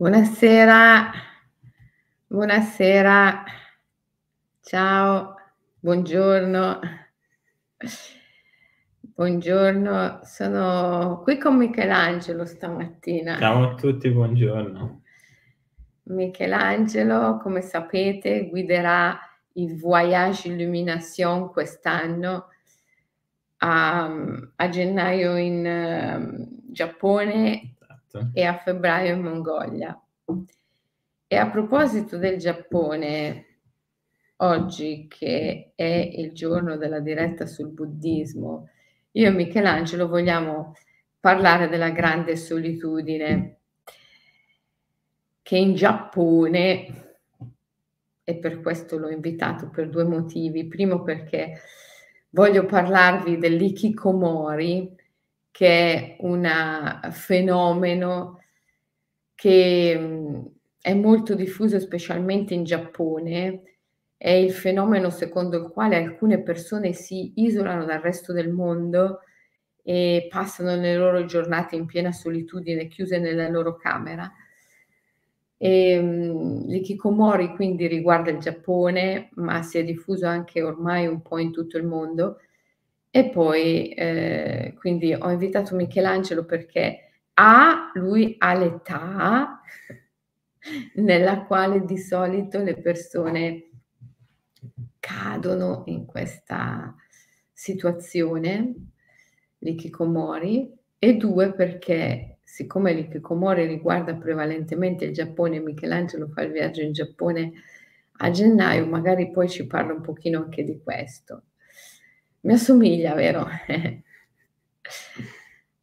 Buonasera, buonasera, ciao, buongiorno. Buongiorno, sono qui con Michelangelo stamattina. Ciao a tutti, buongiorno. Michelangelo, come sapete, guiderà il Voyage Illumination quest'anno a, a gennaio in uh, Giappone Esatto. e a febbraio in Mongolia. E a proposito del Giappone, oggi che è il giorno della diretta sul buddismo, io e Michelangelo vogliamo parlare della grande solitudine che in Giappone, e per questo l'ho invitato per due motivi. Primo perché voglio parlarvi dell'ikikomori, che è un fenomeno che è molto diffuso specialmente in Giappone, è il fenomeno secondo il quale alcune persone si isolano dal resto del mondo e passano le loro giornate in piena solitudine, chiuse nella loro camera. E, l'ikikomori quindi riguarda il Giappone, ma si è diffuso anche ormai un po' in tutto il mondo e poi, eh, quindi ho invitato Michelangelo perché A, lui ha l'età nella quale di solito le persone cadono in questa situazione, l'ikikomori, e due perché siccome l'ikikomori riguarda prevalentemente il Giappone, Michelangelo fa il viaggio in Giappone a gennaio, magari poi ci parla un pochino anche di questo. Mi assomiglia, vero?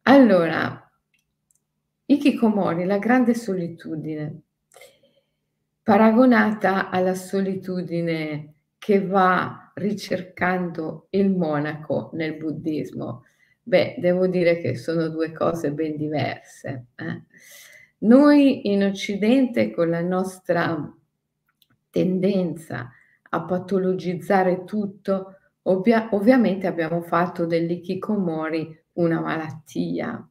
allora, Ikikomori, la grande solitudine, paragonata alla solitudine che va ricercando il monaco nel buddismo. Beh, devo dire che sono due cose ben diverse. Eh? Noi in Occidente, con la nostra tendenza a patologizzare tutto, Ovvia- ovviamente abbiamo fatto dell'ikikomori una malattia.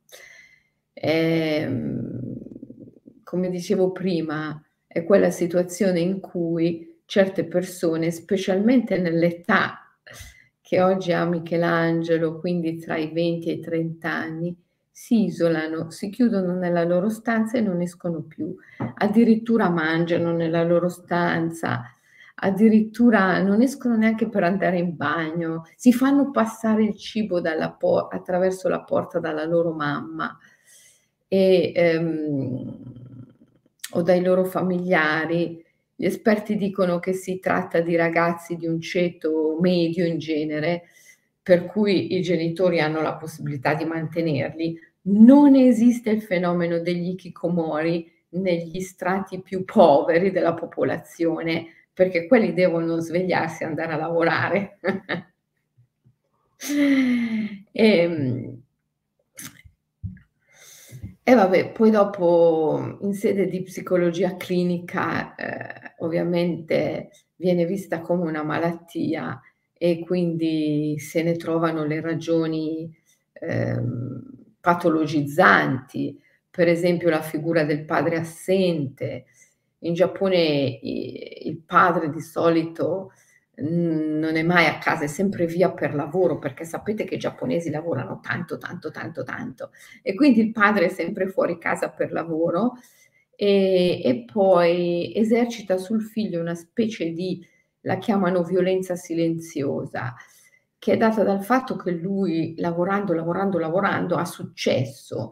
E, ehm, come dicevo prima, è quella situazione in cui certe persone, specialmente nell'età che oggi ha Michelangelo, quindi tra i 20 e i 30 anni, si isolano, si chiudono nella loro stanza e non escono più, addirittura mangiano nella loro stanza, addirittura non escono neanche per andare in bagno, si fanno passare il cibo por- attraverso la porta dalla loro mamma e, ehm, o dai loro familiari. Gli esperti dicono che si tratta di ragazzi di un ceto medio in genere, per cui i genitori hanno la possibilità di mantenerli. Non esiste il fenomeno degli ikikomori negli strati più poveri della popolazione, perché quelli devono svegliarsi e andare a lavorare. e, ehm, e vabbè, poi dopo in sede di psicologia clinica eh, ovviamente viene vista come una malattia e quindi se ne trovano le ragioni eh, patologizzanti, per esempio la figura del padre assente, in Giappone il padre di solito non è mai a casa, è sempre via per lavoro, perché sapete che i giapponesi lavorano tanto, tanto, tanto, tanto. E quindi il padre è sempre fuori casa per lavoro e, e poi esercita sul figlio una specie di, la chiamano violenza silenziosa, che è data dal fatto che lui, lavorando, lavorando, lavorando, ha successo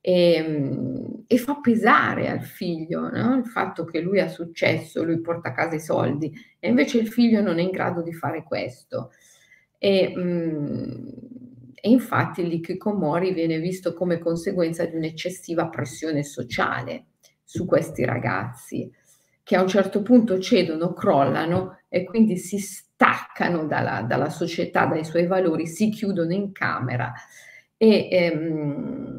e, ehm, e fa pesare al figlio no? il fatto che lui ha successo, lui porta a casa i soldi e invece il figlio non è in grado di fare questo. E, mh, mm, e infatti l'ikikomori viene visto come conseguenza di un'eccessiva pressione sociale su questi ragazzi che a un certo punto cedono, crollano e quindi si staccano dalla, dalla società, dai suoi valori, si chiudono in camera e, ehm,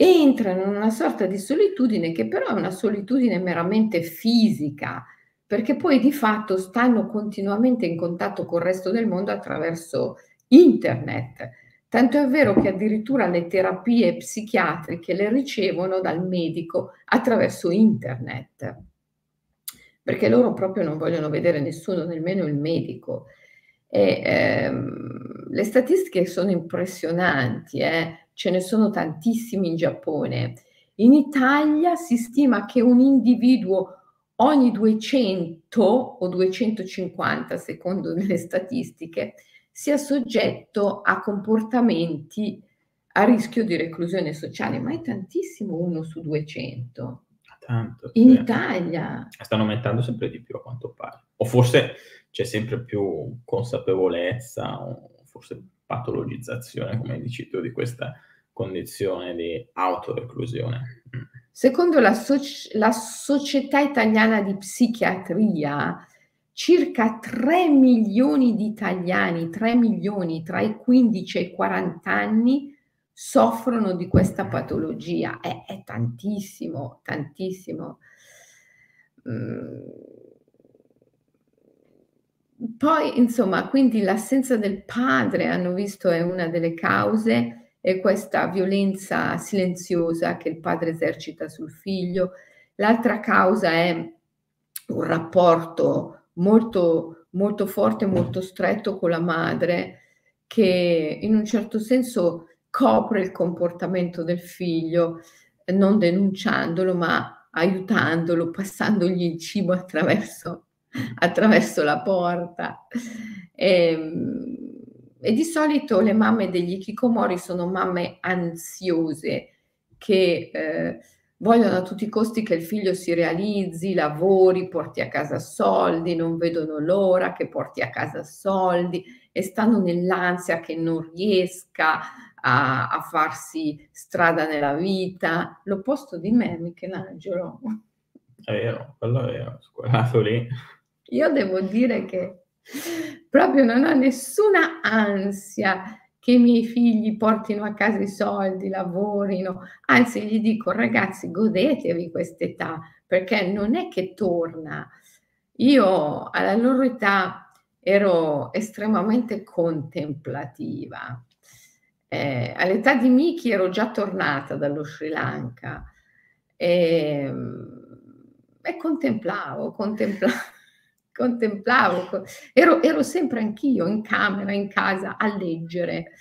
entrano in una sorta di solitudine che però è una solitudine meramente fisica, perché poi di fatto stanno continuamente in contatto col resto del mondo attraverso internet, Tanto è vero che addirittura le terapie psichiatriche le ricevono dal medico attraverso internet, perché loro proprio non vogliono vedere nessuno, nemmeno il medico. E, ehm, le statistiche sono impressionanti, eh? Ce ne sono tantissimi in Giappone. In Italia si stima che un individuo ogni 200 o 250, secondo le statistiche, sia soggetto a comportamenti a rischio di reclusione sociale, ma è tantissimo uno su 200. Tanto, In sì. Italia. Stanno aumentando sempre di più a quanto pare. O forse c'è sempre più consapevolezza, o forse patologizzazione, come dici tu, di questa condizione di autoreclusione. Secondo la, soci- la Società Italiana di Psichiatria, circa 3 milioni di italiani, 3 milioni tra i 15 e i 40 anni, soffrono di questa patologia. È, è tantissimo, tantissimo. Mm. Poi, insomma, quindi l'assenza del padre, hanno visto, è una delle cause, e questa violenza silenziosa che il padre esercita sul figlio. L'altra causa è un rapporto molto, molto forte, molto stretto con la madre, che in un certo senso copre il comportamento del figlio, non denunciandolo, ma aiutandolo, passandogli il cibo attraverso, attraverso la porta. E, ehm, e, di solito le mamme degli Kikomori sono mamme ansiose che eh, vogliono a tutti i costi che il figlio si realizzi, lavori, porti a casa soldi, non vedono l'ora che porti a casa soldi e stanno nell'ansia che non riesca a, a farsi strada nella vita. L'opposto di me, Michelangelo. È vero, quello è vero, squadrato lì. Io devo dire che proprio non ho nessuna ansia che i miei figli portino a casa i soldi, lavorino, anzi gli dico ragazzi godetevi quest'età perché non è che torna. Io alla loro età ero estremamente contemplativa. Eh, all'età di Miki ero già tornata dallo Sri Lanka e, e contemplavo, contemplavo contemplavo, ero, ero sempre anch'io in camera, in casa a leggere.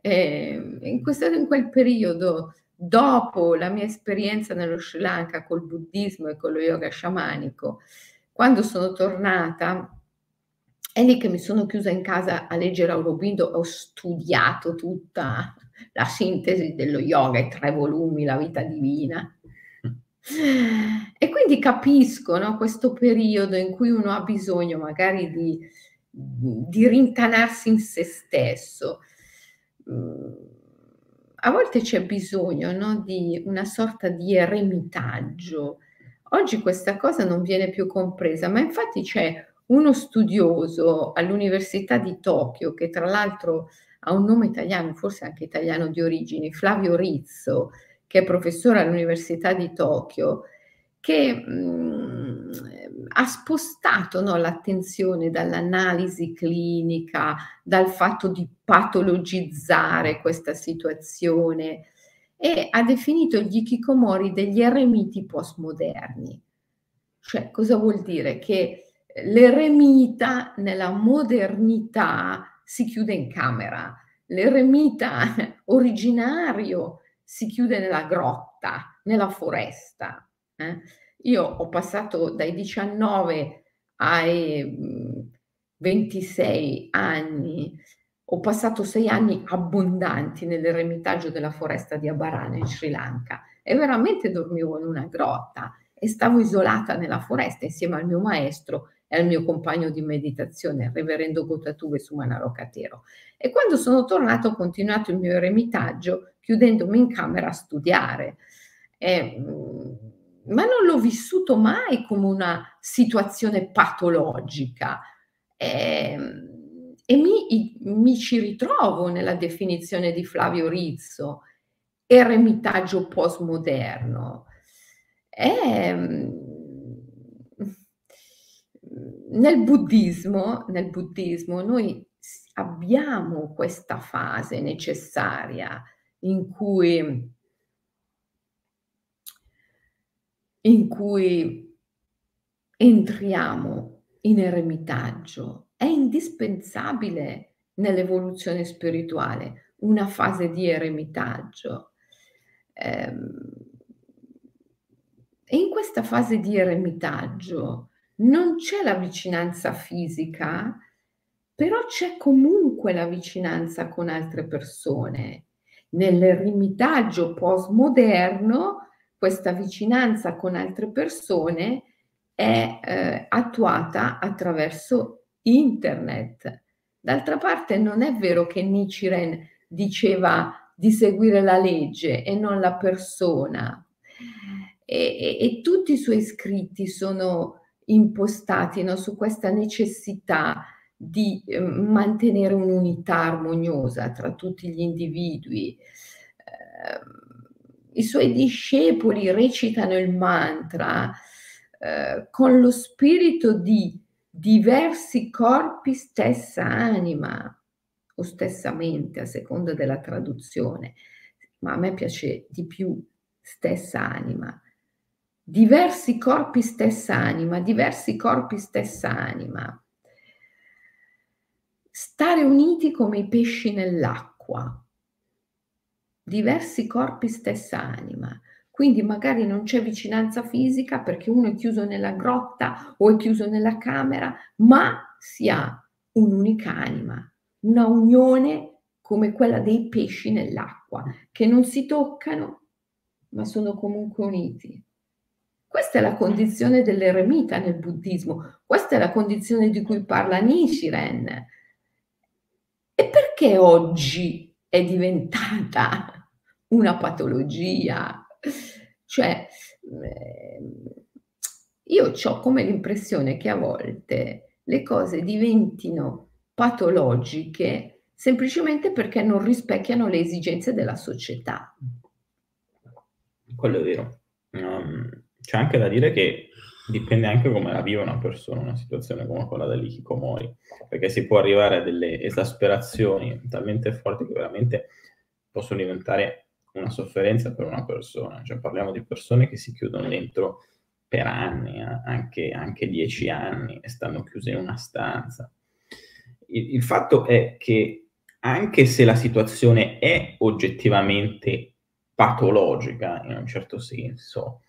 Eh, in, questo, in quel periodo, dopo la mia esperienza nello Sri Lanka col buddismo e con lo yoga sciamanico, quando sono tornata, è lì che mi sono chiusa in casa a leggere Aurobindo, ho studiato tutta la sintesi dello yoga, i tre volumi, la vita divina. E quindi capisco no, questo periodo in cui uno ha bisogno magari di, di rintanarsi in se stesso. Mm, a volte c'è bisogno no, di una sorta di eremitaggio. Oggi questa cosa non viene più compresa, ma infatti c'è uno studioso all'Università di Tokyo, che tra l'altro ha un nome italiano, forse anche italiano di origini, Flavio Rizzo, che è professore all'Università di Tokyo, che mh, mm, ha spostato no, l'attenzione dall'analisi clinica, dal fatto di patologizzare questa situazione e ha definito gli Kikomori degli eremiti postmoderni. Cioè, cosa vuol dire? Che l'eremita nella modernità si chiude in camera, l'eremita originario si chiude nella grotta, nella foresta. Eh? Io ho passato dai 19 ai 26 anni, ho passato sei anni abbondanti nell'eremitaggio della foresta di Abarana in Sri Lanka e veramente dormivo in una grotta e stavo isolata nella foresta insieme al mio maestro e al mio compagno di meditazione, il reverendo Gotatuve Sumanarokatero. E quando sono tornato ho continuato il mio eremitaggio chiudendomi in camera a studiare. Eh, ma non l'ho vissuto mai come una situazione patologica eh, e mi, mi, ci ritrovo nella definizione di Flavio Rizzo, eremitaggio postmoderno. Eh, nel buddismo, nel buddismo noi abbiamo questa fase necessaria in cui, in cui entriamo in eremitaggio. È indispensabile nell'evoluzione spirituale una fase di eremitaggio. Ehm, e in questa fase di eremitaggio non c'è la vicinanza fisica, però c'è comunque la vicinanza con altre persone. Nell'eremitaggio postmoderno questa vicinanza con altre persone è eh, attuata attraverso internet. D'altra parte non è vero che Nichiren diceva di seguire la legge e non la persona. E, e, e tutti i suoi scritti sono impostati no, su questa necessità di eh, mantenere un'unità armoniosa tra tutti gli individui. Eh, I suoi discepoli recitano il mantra eh, con lo spirito di diversi corpi, stessa anima o stessa mente, a seconda della traduzione, ma a me piace di più stessa anima. Diversi corpi, stessa anima, diversi corpi, stessa anima. Stare uniti come i pesci nell'acqua. Diversi corpi, stessa anima. Quindi magari non c'è vicinanza fisica perché uno è chiuso nella grotta o è chiuso nella camera, ma si ha un'unica anima, una unione come quella dei pesci nell'acqua, che non si toccano, ma sono comunque uniti. Questa è la condizione dell'eremita nel buddismo, questa è la condizione di cui parla Nichiren. E perché oggi è diventata una patologia? Cioè, ehm, io ho come l'impressione che a volte le cose diventino patologiche semplicemente perché non rispecchiano le esigenze della società. Quello è vero. Um, c'è anche da dire che dipende anche come la vive una persona, una situazione come quella dell'Hikikomori, perché si può arrivare a delle esasperazioni talmente forti che veramente possono diventare una sofferenza per una persona, cioè parliamo di persone che si chiudono dentro per anni, eh, anche, anche dieci anni, e stanno chiuse in una stanza. Il, il fatto è che anche se la situazione è oggettivamente patologica in un certo senso,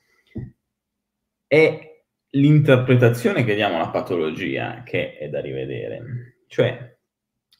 è l'interpretazione che diamo alla patologia che è da rivedere. Cioè,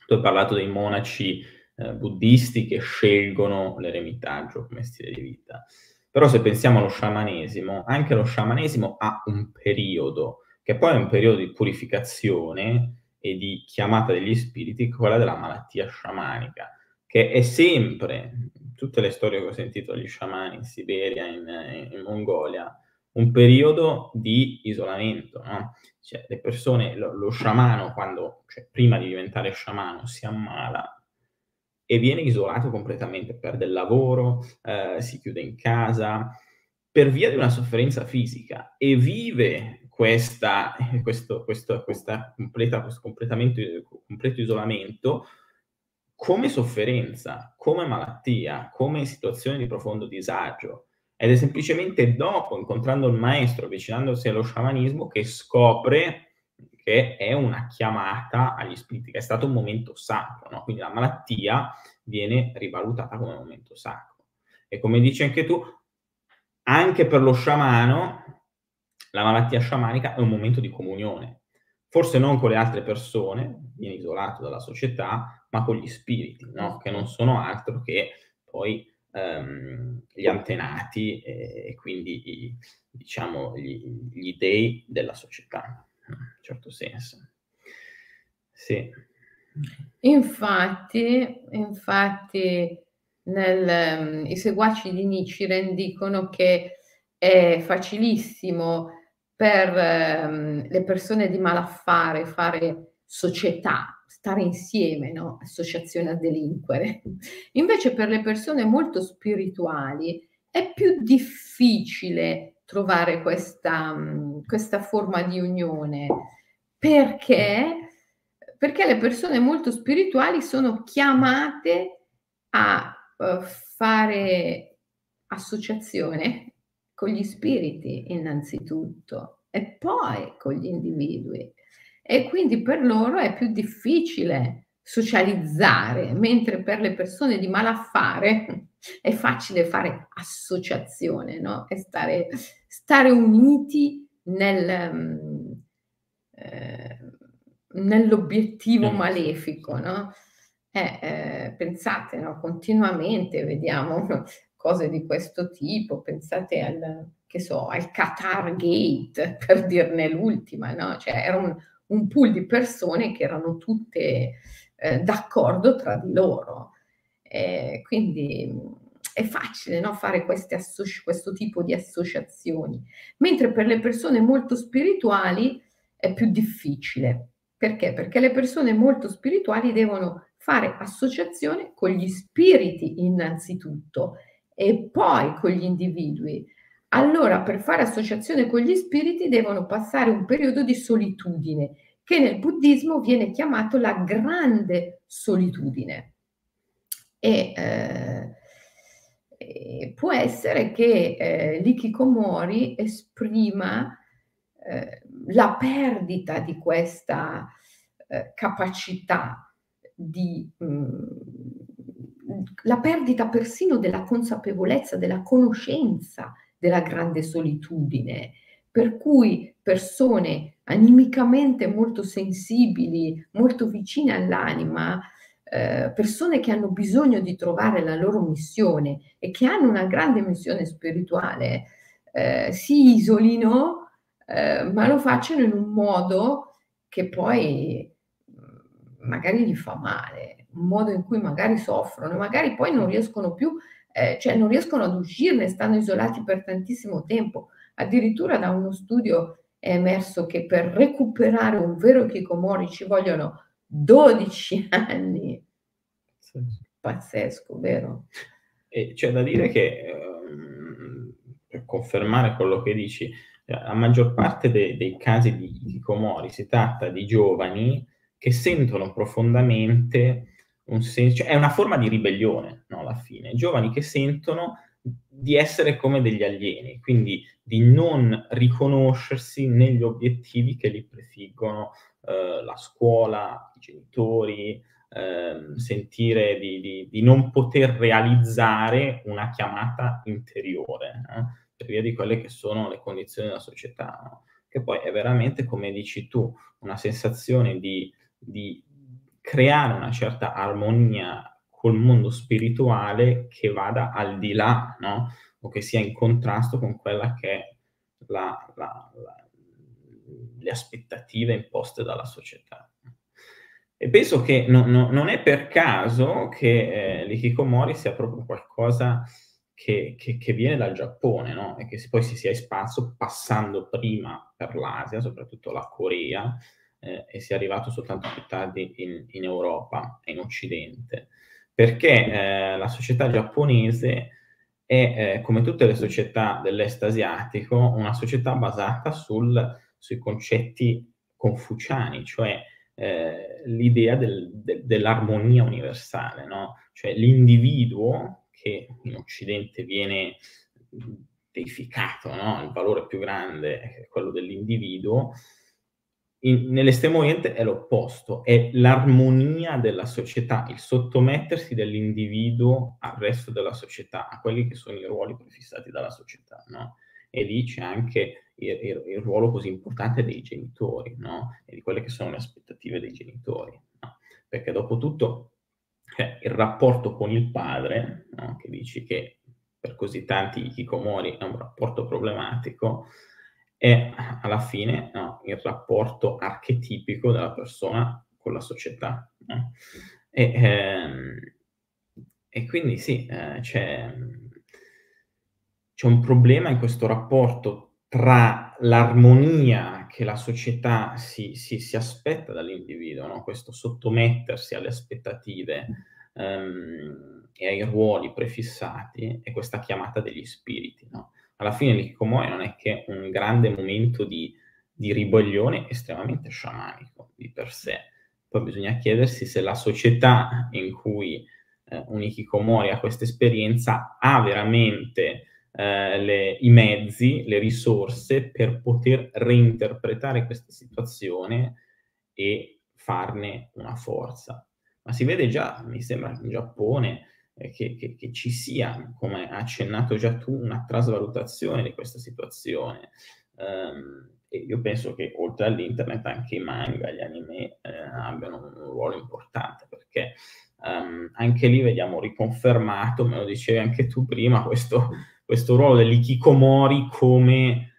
tu hai parlato dei monaci eh, buddisti che scelgono l'eremitaggio come stile di vita. Però se pensiamo allo sciamanesimo, anche lo sciamanesimo ha un periodo, che poi è un periodo di purificazione e di chiamata degli spiriti, quella della malattia sciamanica, che è sempre, tutte le storie che ho sentito degli sciamani in Siberia, in, in Mongolia, un periodo di isolamento, no? Cioè, le persone, lo, lo sciamano, quando, cioè, prima di diventare sciamano, si ammala e viene isolato completamente, perde il lavoro, eh, si chiude in casa per via di una sofferenza fisica e vive questa, questo, questo, questa completa, questo completo isolamento come sofferenza, come malattia, come situazione di profondo disagio. Ed è semplicemente dopo, incontrando il maestro, avvicinandosi allo sciamanismo, che scopre che è una chiamata agli spiriti, che è stato un momento sacro, no? quindi la malattia viene rivalutata come un momento sacro. E come dici anche tu, anche per lo sciamano, la malattia sciamanica è un momento di comunione, forse non con le altre persone, viene isolato dalla società, ma con gli spiriti, no? che non sono altro che poi ehm, gli antenati e, e quindi i, diciamo gli, gli dei della società in un certo senso. Sì. Infatti, infatti nel, um, i seguaci di Nichiren dicono che è facilissimo per um, le persone di malaffare fare società, stare insieme, no? associazione a delinquere. Invece per le persone molto spirituali è più difficile trovare questa, questa forma di unione perché perché le persone molto spirituali sono chiamate a uh, fare associazione con gli spiriti innanzitutto e poi con gli individui. E quindi per loro è più difficile socializzare, mentre per le persone di malaffare è facile fare associazione, no? E stare, stare uniti nel, mm, eh, nell'obiettivo mm. malefico, no? Eh, eh, pensate, no? continuamente vediamo cose di questo tipo, pensate al, che so, al Qatar Gate, per dirne l'ultima, no? Cioè era un, un pool di persone che erano tutte eh, d'accordo tra di loro. Eh, quindi è facile no, fare associ- questo tipo di associazioni, mentre per le persone molto spirituali è più difficile. Perché? Perché le persone molto spirituali devono fare associazione con gli spiriti innanzitutto e poi con gli individui. Allora, per fare associazione con gli spiriti devono passare un periodo di solitudine, che nel buddismo viene chiamato la grande solitudine. E, eh, può essere che eh, l'Ikikomori esprima eh, la perdita di questa eh, capacità di mh, mm, la perdita persino della consapevolezza, della conoscenza della grande solitudine, per cui persone animicamente molto sensibili, molto vicine all'anima, eh, persone che hanno bisogno di trovare la loro missione e che hanno una grande missione spirituale, eh, si isolino, eh, ma lo facciano in un modo che poi mm, magari gli fa male, un modo in cui magari soffrono, magari poi non riescono più, eh, cioè non riescono ad uscirne, stanno isolati per tantissimo tempo. Addirittura da uno studio è emerso che per recuperare un vero Kikomori ci vogliono 12 anni. Sì. Pazzesco, vero? E c'è da dire che, um, per confermare quello che dici, la maggior parte de- dei casi di Kikomori si tratta di giovani che sentono profondamente un senso, cioè è una forma di ribellione, no, alla fine, giovani che sentono di essere come degli alieni, quindi di non riconoscersi negli obiettivi che li prefiggono eh, la scuola, i genitori, eh, sentire di, di, di, non poter realizzare una chiamata interiore, no? per via di quelle che sono le condizioni della società, no? che poi è veramente, come dici tu, una sensazione di, di creare una certa armonia col mondo spirituale che vada al di là, no? o che sia in contrasto con quella che è la, la, la le aspettative imposte dalla società. E penso che no, no, non è per caso che eh, l'ikikomori sia proprio qualcosa che, che, che viene dal Giappone, no? E che poi si sia espanso passando prima per l'Asia, soprattutto la Corea, eh, e sia arrivato soltanto più tardi in, in Europa e in Occidente. Perché eh, la società giapponese è, eh, come tutte le società dell'est asiatico, una società basata sul sui concetti confuciani, cioè eh, l'idea del, de, dell'armonia universale, no? cioè l'individuo che in Occidente viene deificato, no? il valore più grande è quello dell'individuo, in, nell'estremo oriente è l'opposto, è l'armonia della società, il sottomettersi dell'individuo al resto della società, a quelli che sono i ruoli prefissati dalla società. No? E lì c'è anche il, il, il, ruolo così importante dei genitori, no? E di quelle che sono le aspettative dei genitori, no? Perché dopo tutto eh, il rapporto con il padre, no? che dici che per così tanti Ikikomori è un rapporto problematico, è alla fine il rapporto archetipico della persona con la società. E, ehm, e, quindi sì, eh, c'è, c'è un problema in questo rapporto tra l'armonia che la società si, si, si aspetta dall'individuo, no? questo sottomettersi alle aspettative um, e ai ruoli prefissati e questa chiamata degli spiriti. No? Alla fine l'Ikikomori non è che un grande momento di, di ribellione estremamente sciamanico di per sé, poi bisogna chiedersi se la società in cui eh, un Ikikomori ha questa esperienza ha veramente eh, le, i mezzi, le risorse per poter reinterpretare questa situazione e farne una forza. Ma si vede già, mi sembra, in Giappone che, che, che, ci sia, come hai accennato già tu, una trasvalutazione di questa situazione. Um, e io penso che oltre all'internet anche i manga, gli anime eh, abbiano un ruolo importante perché um, anche lì vediamo riconfermato, me lo dicevi anche tu prima, questo, questo ruolo dell'ikikomori come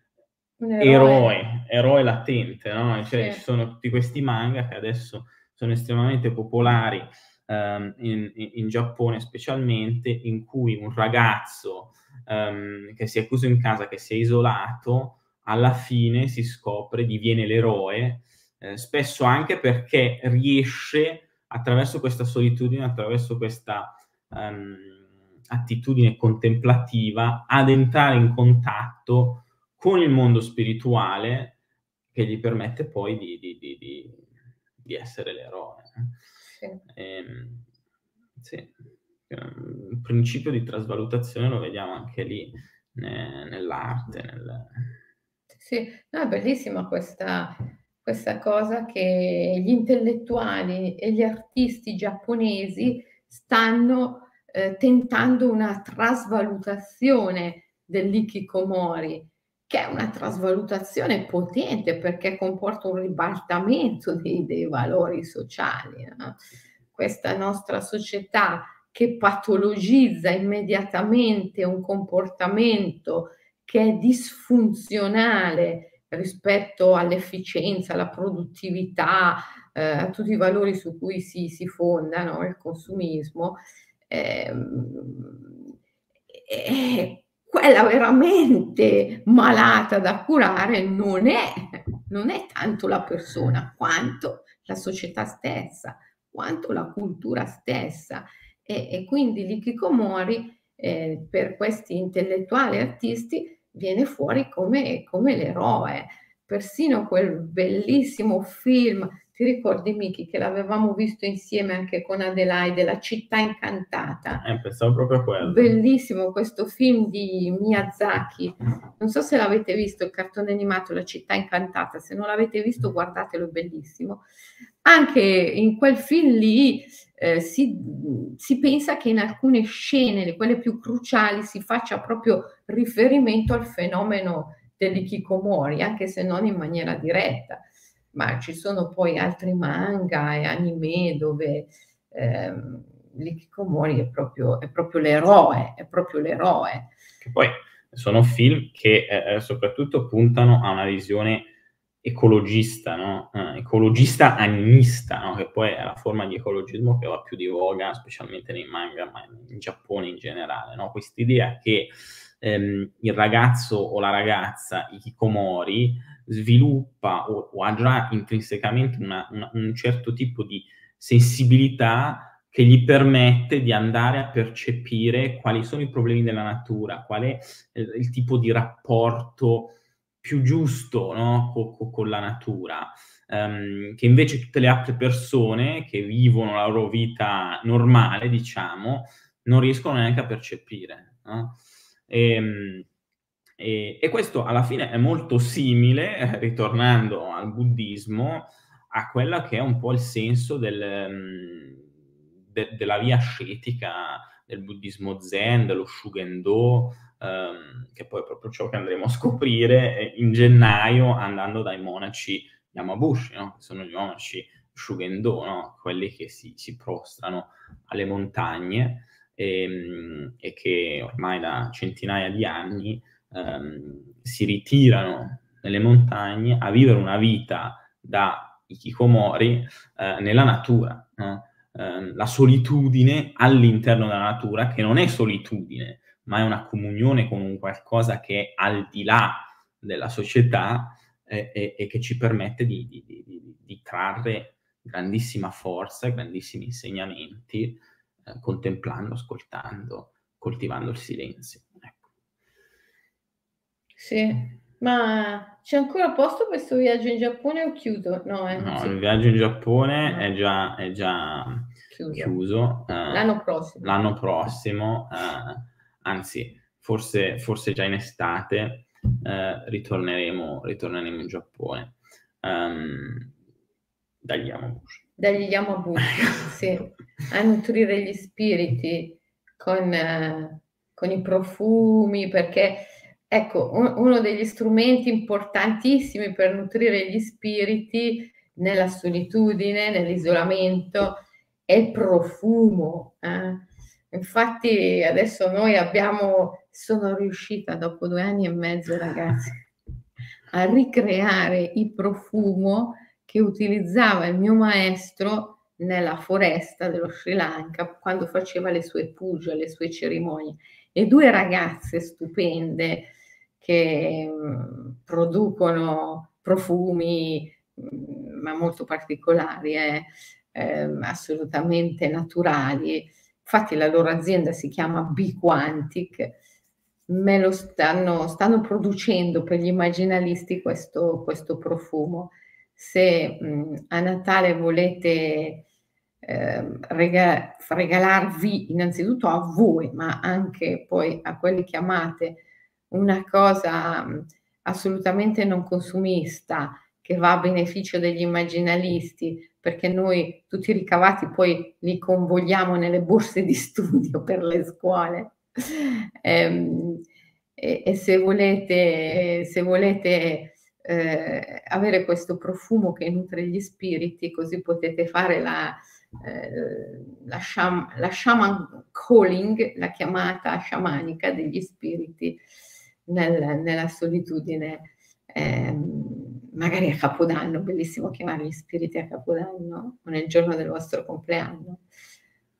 eroe. eroe, eroe latente, no? Cioè sì. ci sono tutti questi manga che adesso sono estremamente popolari um, in, in, Giappone specialmente, in cui un ragazzo um, che si è chiuso in casa, che si è isolato, alla fine si scopre, diviene l'eroe, eh, spesso anche perché riesce attraverso questa solitudine, attraverso questa um, attitudine contemplativa, ad entrare in contatto con il mondo spirituale che gli permette poi di, di, di, di essere l'eroe. Sì. Ehm, sì. Un principio di trasvalutazione lo vediamo anche lì ne, nell'arte. Nel... Sì, no, è bellissima questa, questa cosa che gli intellettuali e gli artisti giapponesi stanno eh, tentando una trasvalutazione dell'ikikomori, che è una trasvalutazione potente perché comporta un ribaltamento dei, dei valori sociali. No? Questa nostra società che patologizza immediatamente un comportamento che è disfunzionale rispetto all'efficienza, alla produttività, eh, a tutti i valori su cui si, si fonda no? il consumismo, eh, eh, quella veramente malata da curare non è, non è tanto la persona quanto la società stessa, quanto la cultura stessa. E, e quindi l'Ikikomori eh, per questi intellettuali artisti viene fuori come, come l'eroe. Persino quel bellissimo film ti ricordi Miki che l'avevamo visto insieme anche con Adelaide, La città incantata? Eh, pensavo proprio a quello. Bellissimo questo film di Miyazaki. Non so se l'avete visto, il cartone animato La città incantata. Se non l'avete visto, guardatelo, è bellissimo. Anche in quel film lì eh, si, si pensa che in alcune scene, quelle più cruciali, si faccia proprio riferimento al fenomeno dell'ikikomori, anche se non in maniera diretta ma ci sono poi altri manga e anime dove ehm, l'Ikikomori è proprio, è proprio l'eroe, è proprio l'eroe. Che poi sono film che eh, eh, soprattutto puntano a una visione ecologista, no? eh, ecologista animista, no? che poi è la forma di ecologismo che va più di voga, specialmente nei manga, ma in Giappone in generale. No? Quest'idea che ehm, il ragazzo o la ragazza Ikikomori sviluppa o, o ha già intrinsecamente una, una, un certo tipo di sensibilità che gli permette di andare a percepire quali sono i problemi della natura, qual è eh, il tipo di rapporto più giusto no? con, con, con la natura, um, che invece tutte le altre persone che vivono la loro vita normale, diciamo, non riescono neanche a percepire. No? E, ehm, e, e, questo alla fine è molto simile, ritornando al buddismo, a quella che è un po' il senso del, mm, de, della via ascetica del buddismo zen, dello Shugendo, ehm, che poi è proprio ciò che andremo a scoprire eh, in gennaio andando dai monaci Yamabushi, no? che sono gli monaci Shugendo, no? quelli che si, si prostrano alle montagne e, ehm, e che ormai da centinaia di anni ehm, si ritirano nelle montagne a vivere una vita da ikikomori eh, nella natura, no? eh, la solitudine all'interno della natura, che non è solitudine, ma è una comunione con un qualcosa che è al di là della società eh, e, e, che ci permette di, di, di, di, trarre grandissima forza, grandissimi insegnamenti, eh, contemplando, ascoltando, coltivando il silenzio. Sì, ma c'è ancora posto questo viaggio in Giappone o chiuso? No, eh, no sì. il viaggio in Giappone no. è già, è già chiuso. chiuso eh, l'anno prossimo. L'anno prossimo, eh, anzi, forse, forse, già in estate eh, ritorneremo, ritorneremo, in Giappone. Um, dagli Yamabushi. Dagli Yamabushi, sì. A nutrire gli spiriti con, eh, con i profumi, perché Ecco, uno degli strumenti importantissimi per nutrire gli spiriti nella solitudine, nell'isolamento, è il profumo. Eh? Infatti adesso noi abbiamo, sono riuscita dopo due anni e mezzo ragazzi, a ricreare il profumo che utilizzava il mio maestro nella foresta dello Sri Lanka quando faceva le sue puja, le sue cerimonie. E due ragazze stupende, che mh, producono profumi mh, ma molto particolari, eh, eh, assolutamente naturali. Infatti la loro azienda si chiama B-Quantic, me lo stanno, stanno producendo per gli immaginalisti questo, questo profumo. Se mh, a Natale volete eh, rega- regalarvi innanzitutto a voi, ma anche poi a quelli che amate una cosa mm, assolutamente non consumista che va a beneficio degli immaginalisti, perché noi tutti i ricavati poi li convogliamo nelle borse di studio per le scuole. Ehm, e, e, se volete, se volete eh, avere questo profumo che nutre gli spiriti, così potete fare la, eh, la, sham, la shaman calling, la chiamata sciamanica degli spiriti nel, nella solitudine, eh, magari a Capodanno, bellissimo chiamare gli spiriti a Capodanno o nel giorno del vostro compleanno.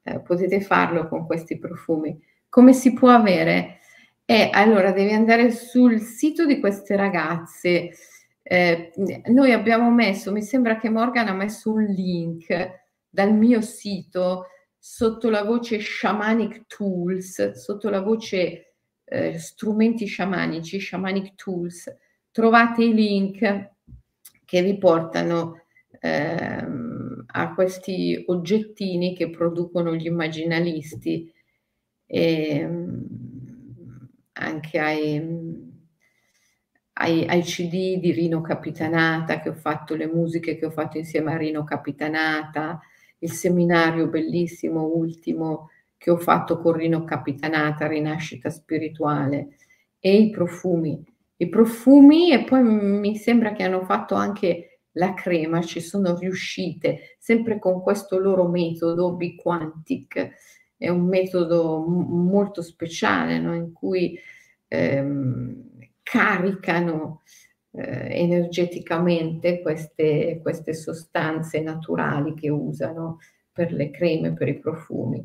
Eh, potete farlo con questi profumi. Come si può avere? E allora devi andare sul sito di queste ragazze. Eh, noi abbiamo messo, mi sembra che Morgan ha messo un link dal mio sito sotto la voce Shamanic Tools, sotto la voce eh, strumenti sciamanici, shamanic tools, trovate i link che vi portano ehm, a questi oggettini che producono gli immaginalisti e ehm, anche ai, ai, ai, CD di Rino Capitanata che ho fatto, le musiche che ho fatto insieme a Rino Capitanata, il seminario bellissimo ultimo che ho fatto con Rino Capitanata, Rinascita Spirituale, e i profumi. I profumi e poi mi sembra che hanno fatto anche la crema, ci sono riuscite, sempre con questo loro metodo B-Quantic, è un metodo m- molto speciale no? in cui ehm, caricano eh, energeticamente queste, queste sostanze naturali che usano per le creme, per i profumi.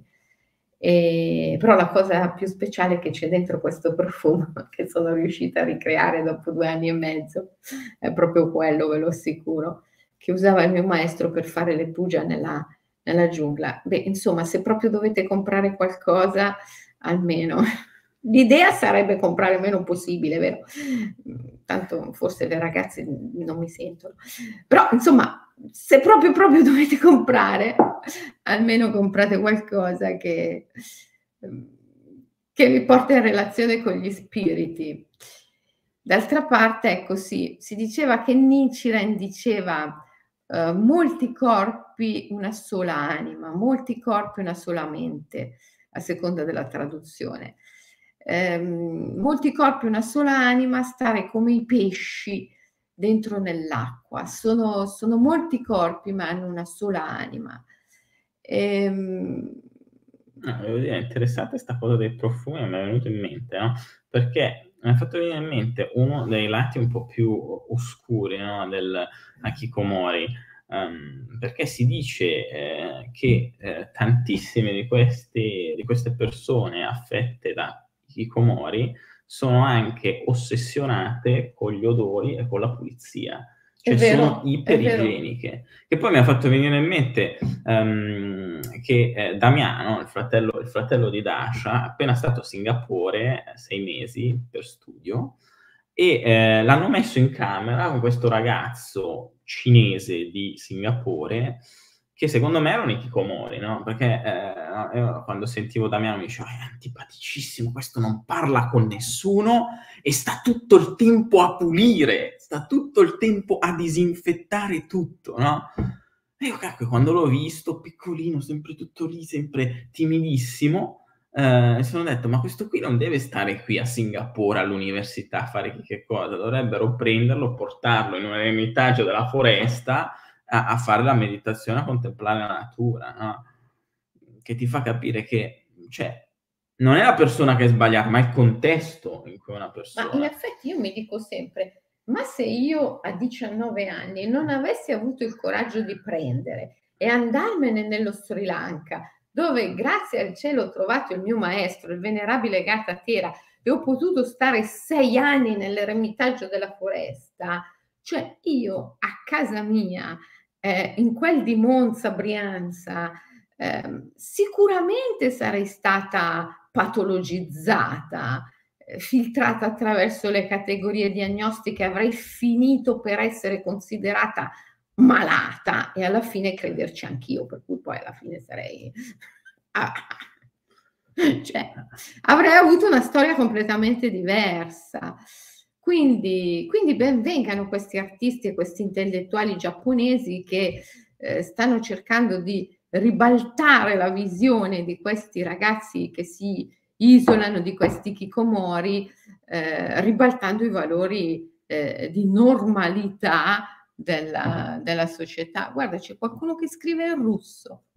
E, però la cosa più speciale che c'è dentro questo profumo che sono riuscita a ricreare dopo due anni e mezzo è proprio quello, ve lo assicuro, che usava il mio maestro per fare le pugia nella, nella giungla. Beh, insomma, se proprio dovete comprare qualcosa, almeno l'idea sarebbe comprare il meno possibile, vero? Tanto forse le ragazze non mi sentono. Però, insomma, se proprio, proprio dovete comprare, almeno comprate qualcosa che, che vi porta in relazione con gli spiriti. D'altra parte, ecco sì, si diceva che Nichiren diceva uh, molti corpi, una sola anima, molti corpi, una sola mente, a seconda della traduzione. Um, molti corpi, una sola anima, stare come i pesci dentro nell'acqua. Sono, sono molti corpi, ma hanno una sola anima. Ehm... No, devo dire, è interessante questa cosa dei profumi, mi è venuto in mente, no? Perché mi ha fatto venire in mente uno dei lati un po' più oscuri no? del Akikomori, um, perché si dice eh, che eh, tantissime di, questi, di queste persone affette da Hikikomori sono anche ossessionate con gli odori e con la pulizia. Cioè vero, sono iperigieniche. Che poi mi ha fatto venire in mente um, che eh, Damiano, il fratello, il fratello, di Dasha, appena stato a Singapore, sei mesi per studio, e eh, l'hanno messo in camera con questo ragazzo cinese di Singapore che secondo me era un Ikikomori, no? Perché eh, quando sentivo Damiano mi diceva è antipaticissimo, questo non parla con nessuno e sta tutto il tempo a pulire, sta tutto il tempo a disinfettare tutto, no? E io cacchio, quando l'ho visto, piccolino, sempre tutto lì, sempre timidissimo, eh, sono detto, ma questo qui non deve stare qui a Singapore all'università a fare che cosa, dovrebbero prenderlo, portarlo in un eremitaggio della foresta a, a, fare la meditazione, a contemplare la natura, no? Che ti fa capire che, cioè, non è la persona che è sbagliata, ma il contesto in cui una persona... Ma in effetti io mi dico sempre, ma se io a 19 anni non avessi avuto il coraggio di prendere e andarmene nello Sri Lanka, dove grazie al cielo ho trovato il mio maestro, il venerabile Gata Tera, e ho potuto stare sei anni nell'eremitaggio della foresta, cioè io a casa mia, eh, in quel di Monza, Brianza, eh, sicuramente sarei stata patologizzata, eh, filtrata attraverso le categorie diagnostiche, avrei finito per essere considerata malata e alla fine crederci anch'io, per cui poi alla fine sarei... Ah, cioè, avrei avuto una storia completamente diversa. Quindi, quindi ben vengano questi artisti e questi intellettuali giapponesi che eh, stanno cercando di ribaltare la visione di questi ragazzi che si isolano, di questi kikomori, eh, ribaltando i valori eh, di normalità della, della società. Guarda, c'è qualcuno che scrive in russo.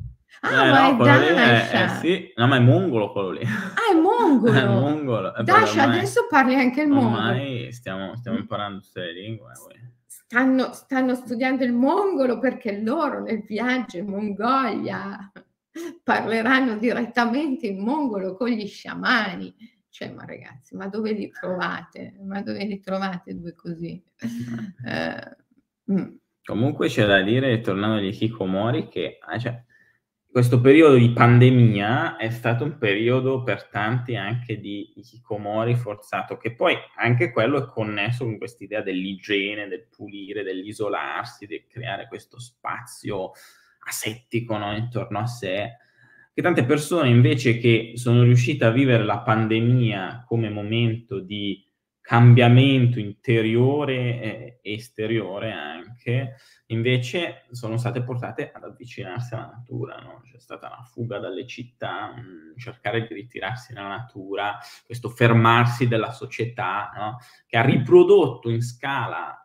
Ah, eh, ma no, è Dasha. È, è, sì. No, ma è mongolo quello lì. Ah, è mongolo. è mongolo. Eh, Dasha, ormai, adesso parli anche il mongolo. Ormai stiamo, stiamo imparando le lingue. Stanno, stanno, studiando il mongolo perché loro nel viaggio in Mongolia parleranno direttamente in mongolo con gli sciamani. Cioè, ma ragazzi, ma dove li trovate? Ma dove li trovate due così? Eh, Mm. Comunque c'è da dire, tornando agli hikikomori, che ah, cioè, questo periodo di pandemia è stato un periodo per tanti anche di hikikomori forzato, che poi anche quello è connesso con quest'idea dell'igiene, del pulire, dell'isolarsi, di creare questo spazio asettico no, intorno a sé che tante persone invece che sono riuscite a vivere la pandemia come momento di cambiamento interiore e esteriore anche, invece sono state portate ad avvicinarsi alla natura, no? c'è stata una fuga dalle città, mm, cercare di ritirarsi nella natura, questo fermarsi della società, no? che ha riprodotto in scala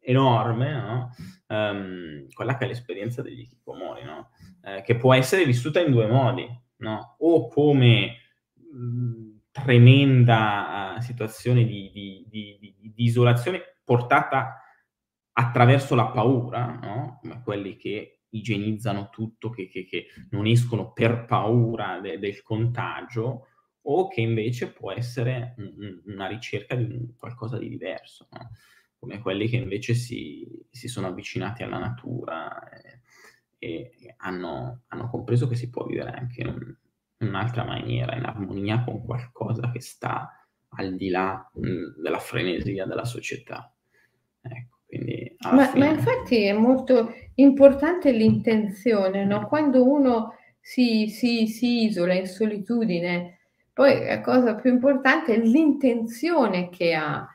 enorme no? um, quella che è l'esperienza degli hikikomori, eh, che può essere vissuta in due modi, o come... Mh, mm, tremenda uh, situazione di, di, di, di, isolazione portata attraverso la paura, no? quelli che igienizzano tutto, che, che, che non escono per paura de, del contagio, o che invece può essere un, una ricerca di qualcosa di diverso, no? come quelli che invece si, si sono avvicinati alla natura e, e hanno, hanno, compreso che si può vivere anche in un, un'altra maniera, in armonia con qualcosa che sta al di là mh, mm, della frenesia della società. Ecco, quindi ma, fine... ma, infatti è molto importante l'intenzione, no? quando uno si, si, si isola in solitudine, poi la cosa più importante è l'intenzione che ha.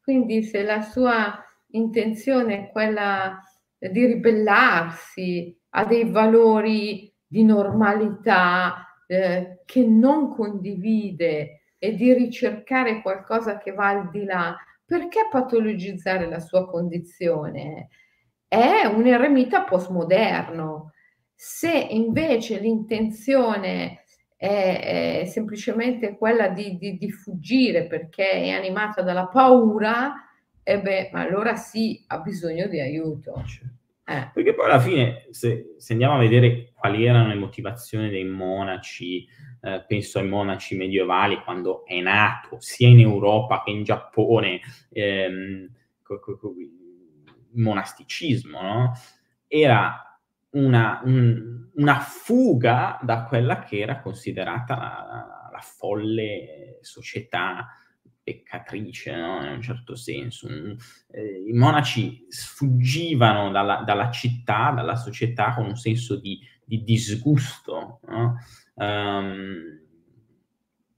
Quindi se la sua intenzione è quella di ribellarsi a dei valori di normalità, eh, che non condivide e di ricercare qualcosa che va al di là, perché patologizzare la sua condizione? È un eremita postmoderno. Se invece l'intenzione è, è semplicemente quella di, di, di, fuggire perché è animata dalla paura, e beh, allora sì, ha bisogno di aiuto. Certo. Eh. Perché poi alla fine, se, se, andiamo a vedere quali erano le motivazioni dei monaci, eh, penso ai monaci medievali, quando è nato sia in Europa che in Giappone ehm, il monasticismo, no? era una, un, una, fuga da quella che era considerata la, la folle società peccatrice, no? in un certo senso. Eh, I monaci sfuggivano dalla, dalla, città, dalla società con un senso di, di disgusto, no? um,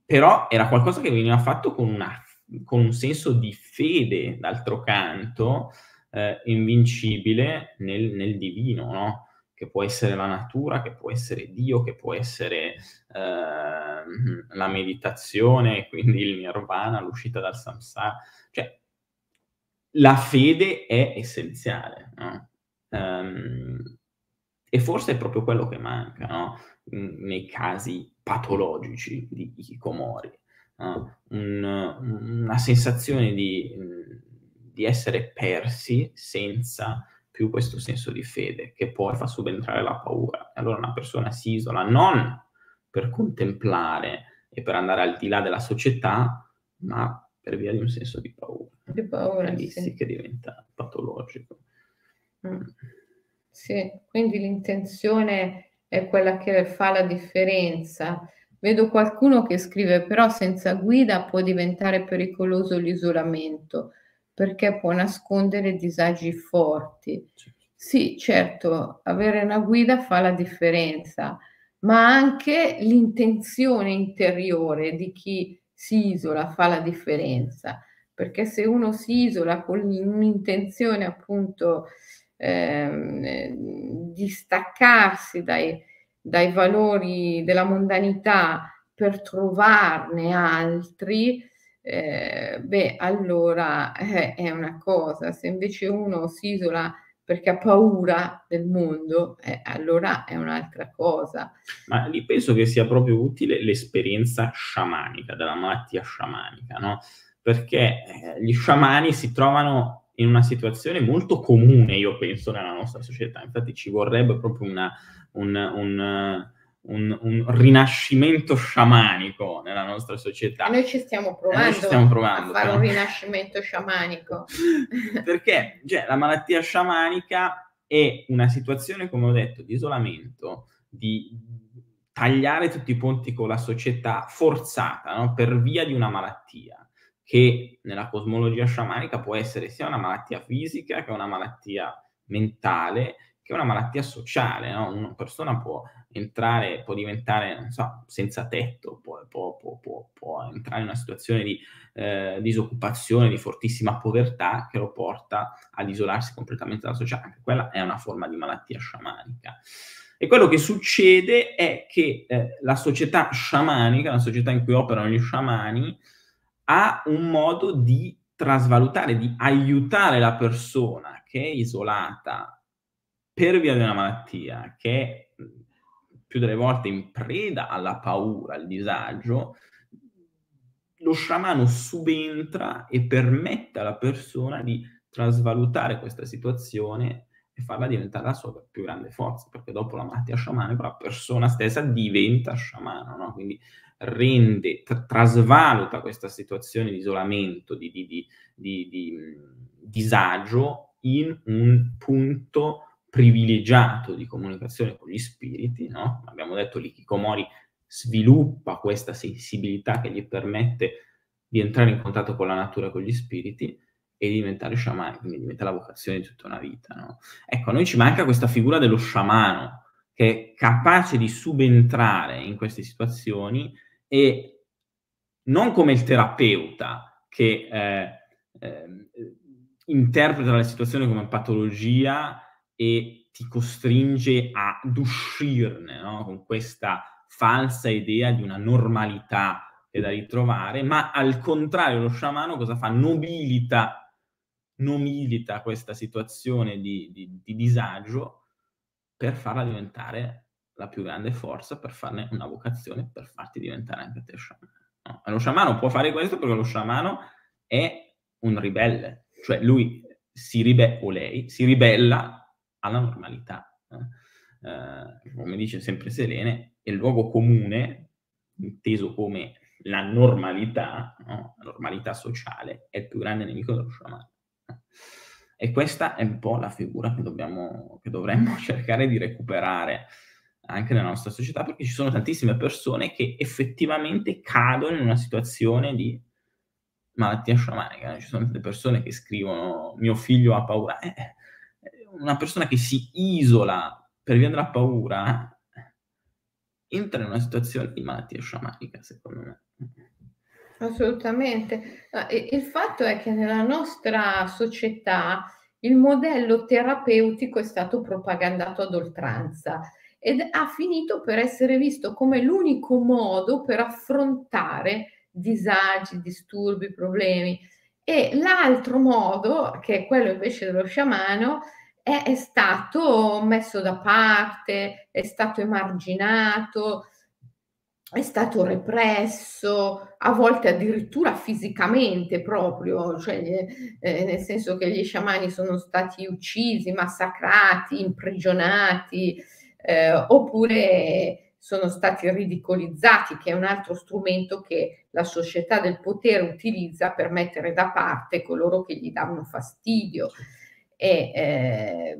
però era qualcosa che veniva fatto con, una, con un senso di fede, d'altro canto, eh, invincibile nel, nel divino, no? Che può essere la natura, che può essere Dio, che può essere eh, la meditazione, quindi il nirvana, l'uscita dal samsara. Cioè, la fede è essenziale, no? um, e forse è proprio quello che manca, no? nei casi patologici di Hikikomori. No? Un, una sensazione di, di essere persi senza più questo senso di fede, che poi fa subentrare la paura. E allora una persona si isola non per contemplare e per andare al di là della società, ma per via di un senso di paura. Di paura, sì. sì. che diventa patologico. Mm. Sì, quindi l'intenzione è quella che fa la differenza. Vedo qualcuno che scrive però senza guida può diventare pericoloso l'isolamento perché può nascondere disagi forti. Sì, certo, avere una guida fa la differenza, ma anche l'intenzione interiore di chi si isola fa la differenza, perché se uno si isola con un'intenzione appunto eh, di staccarsi dai, dai valori della mondanità per trovarne altri, eh, beh, allora eh, è una cosa, se invece uno si isola perché ha paura del mondo, eh, allora è un'altra cosa. Ma lì penso che sia proprio utile l'esperienza sciamanica, della malattia sciamanica, no? Perché eh, gli sciamani si trovano in una situazione molto comune, io penso, nella nostra società. Infatti ci vorrebbe proprio una, un, un un, un, rinascimento sciamanico nella nostra società. E noi ci stiamo provando, ci stiamo provando a fare però. un rinascimento sciamanico. Perché cioè, la malattia sciamanica è una situazione, come ho detto, di isolamento, di tagliare tutti i ponti con la società forzata no? per via di una malattia che nella cosmologia sciamanica può essere sia una malattia fisica che una malattia mentale che una malattia sociale, no? una persona può entrare, può diventare, non so, senza tetto, può, può, può, può entrare in una situazione di eh, disoccupazione, di fortissima povertà che lo porta ad isolarsi completamente dalla società. Anche quella è una forma di malattia sciamanica. E quello che succede è che eh, la società sciamanica, la società in cui operano gli sciamani, ha un modo di trasvalutare, di aiutare la persona che è isolata per via di una malattia che più delle volte in preda alla paura, al disagio, lo sciamano subentra e permette alla persona di trasvalutare questa situazione e farla diventare la sua più grande forza, perché dopo la malattia sciamanica la persona stessa diventa sciamano, no? quindi rende, tra- trasvaluta questa situazione di isolamento, di, di, di, di disagio in un punto privilegiato di comunicazione con gli spiriti, no? Abbiamo detto l'Ikikomori sviluppa questa sensibilità che gli permette di entrare in contatto con la natura con gli spiriti e di diventare sciamani, quindi diventa la vocazione di tutta una vita, no? Ecco, a noi ci manca questa figura dello sciamano che è capace di subentrare in queste situazioni e non come il terapeuta che eh, eh, interpreta la situazione come patologia e ti costringe ad uscirne no? con questa falsa idea di una normalità che da ritrovare, ma al contrario lo sciamano cosa fa? Nobilita, nobilita questa situazione di, di, di disagio per farla diventare la più grande forza, per farne una vocazione, per farti diventare anche te sciamano. No? Lo sciamano può fare questo perché lo sciamano è un ribelle, cioè lui si ribella, o lei si ribella alla normalità. Eh, come dice sempre Selene, è il luogo comune, inteso come la normalità, no? la normalità sociale, è il più grande nemico dello sciamano. E questa è un po' la figura che, dobbiamo, che dovremmo cercare di recuperare anche nella nostra società, perché ci sono tantissime persone che effettivamente cadono in una situazione di malattia sciamanica. Ci sono delle persone che scrivono mio figlio ha paura. Eh, una persona che si isola per via della paura entra in una situazione di malattia sciamanica, secondo me. Assolutamente. Il fatto è che nella nostra società il modello terapeutico è stato propagandato ad oltranza ed ha finito per essere visto come l'unico modo per affrontare disagi, disturbi, problemi. E l'altro modo, che è quello invece dello sciamano, è, è stato messo da parte, è stato emarginato, è stato represso, a volte addirittura fisicamente proprio, cioè, eh, nel senso che gli sciamani sono stati uccisi, massacrati, imprigionati, eh, oppure sono stati ridicolizzati, che è un altro strumento che la società del potere utilizza per mettere da parte coloro che gli danno fastidio. E, eh,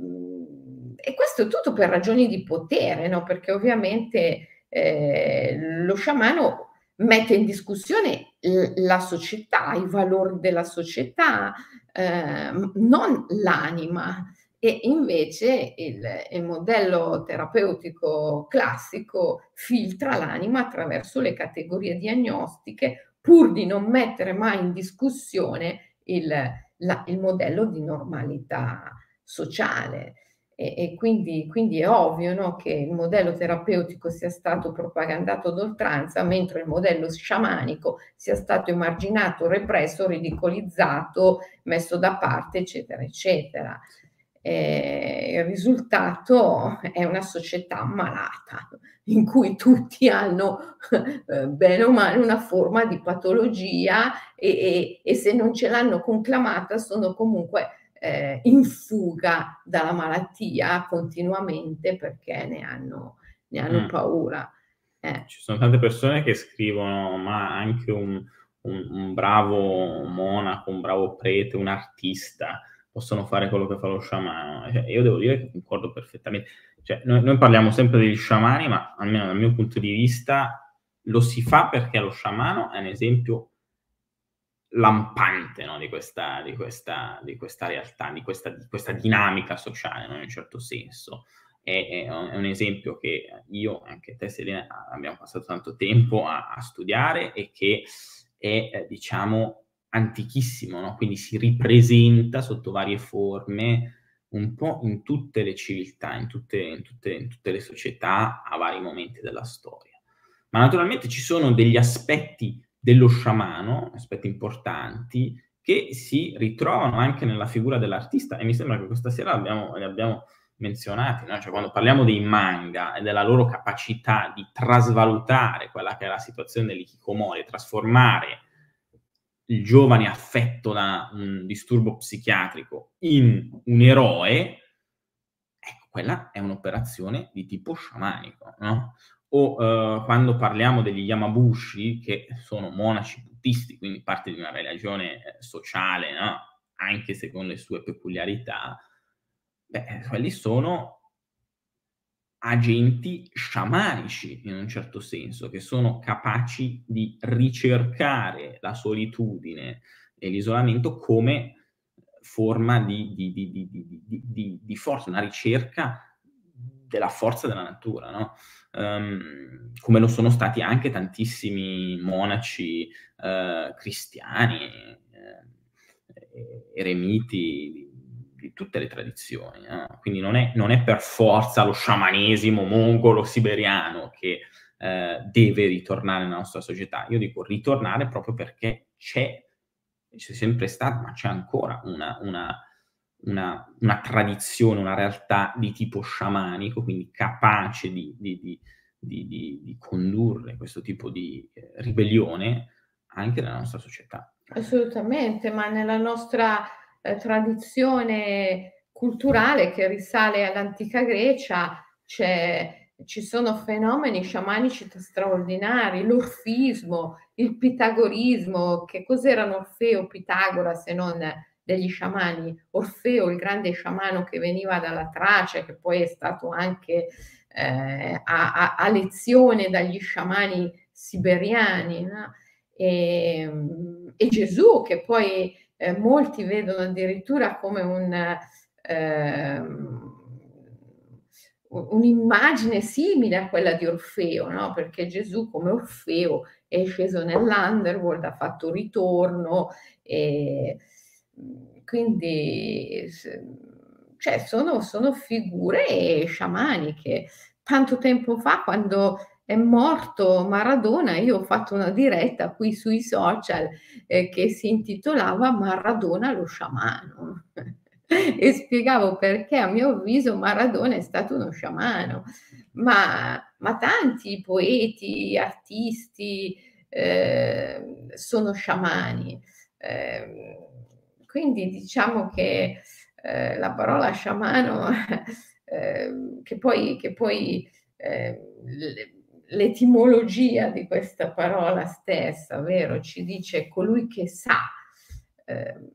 e questo è tutto per ragioni di potere, no? perché ovviamente eh, lo sciamano mette in discussione la società, i valori della società, eh, non l'anima. E invece il, il, modello terapeutico classico filtra l'anima attraverso le categorie diagnostiche pur di non mettere mai in discussione il, la, il modello di normalità sociale. E, e quindi, quindi, è ovvio no, che il modello terapeutico sia stato propagandato d'oltranza, mentre il modello sciamanico sia stato emarginato, represso, ridicolizzato, messo da parte, eccetera, eccetera. E il risultato è una società malata in cui tutti hanno eh, bene o male una forma di patologia e, e, e se non ce l'hanno conclamata sono comunque eh, in fuga dalla malattia continuamente perché ne hanno, ne hanno mm. paura. Eh. Ci sono tante persone che scrivono, ma anche un, un, un bravo monaco, un bravo prete, un artista possono fare quello che fa lo sciamano. Cioè, io devo dire che concordo perfettamente. Cioè, noi, noi, parliamo sempre degli sciamani, ma almeno dal mio punto di vista lo si fa perché lo sciamano è un esempio lampante no? di, questa, di, questa, di, questa, realtà, di questa, di questa dinamica sociale, no? in un certo senso. È, è, un esempio che io, anche te Selena, abbiamo passato tanto tempo a, a studiare e che è, eh, diciamo, antichissimo, no? quindi si ripresenta sotto varie forme un po' in tutte le civiltà, in tutte, in tutte, in tutte le società a vari momenti della storia. Ma naturalmente ci sono degli aspetti dello sciamano, aspetti importanti, che si ritrovano anche nella figura dell'artista e mi sembra che questa sera abbiamo, li abbiamo menzionati, no? cioè quando parliamo dei manga e della loro capacità di trasvalutare quella che è la situazione dell'ikikomori, trasformare il giovane affetto da un disturbo psichiatrico in un eroe, ecco, quella è un'operazione di tipo sciamanico, no? O uh, quando parliamo degli Yamabushi, che sono monaci buddisti, quindi parte di una religione eh, sociale, no? anche secondo le sue peculiarità, beh, quelli sono agenti sciamanici in un certo senso, che sono capaci di ricercare la solitudine e l'isolamento come forma di, di, di, di forza, una ricerca della forza della natura, no? um, come lo sono stati anche tantissimi monaci uh, cristiani, eh, eremiti di tutte le tradizioni. Eh? Quindi non è, non è, per forza lo sciamanesimo mongolo siberiano che eh, deve ritornare nella nostra società. Io dico ritornare proprio perché c'è, c'è sempre stata, ma c'è ancora una, una, una, una tradizione, una realtà di tipo sciamanico, quindi capace di, di, di, di condurre questo tipo di eh, ribellione anche nella nostra società. Assolutamente, ma nella nostra eh, tradizione culturale che risale all'antica Grecia, ci sono fenomeni sciamanici straordinari, l'orfismo, il pitagorismo, che cos'erano Orfeo, Pitagora se non degli sciamani? Orfeo, il grande sciamano che veniva dalla Tracia, che poi è stato anche eh, a, a, a, lezione dagli sciamani siberiani. No? E, e Gesù, che poi eh, molti vedono addirittura come un, eh, un'immagine simile a quella di Orfeo, no? perché Gesù come Orfeo è sceso nell'underworld, ha fatto ritorno, e quindi cioè, sono, sono figure sciamaniche. Tanto tempo fa, quando è morto Maradona, io ho fatto una diretta qui sui social eh, che si intitolava Maradona lo sciamano e spiegavo perché a mio avviso Maradona è stato uno sciamano, ma, ma tanti poeti, artisti eh, sono sciamani. Eh, quindi diciamo che eh, la parola sciamano, ehm, che poi, che poi ehm, l'etimologia di questa parola stessa, vero? Ci dice colui che sa, eh,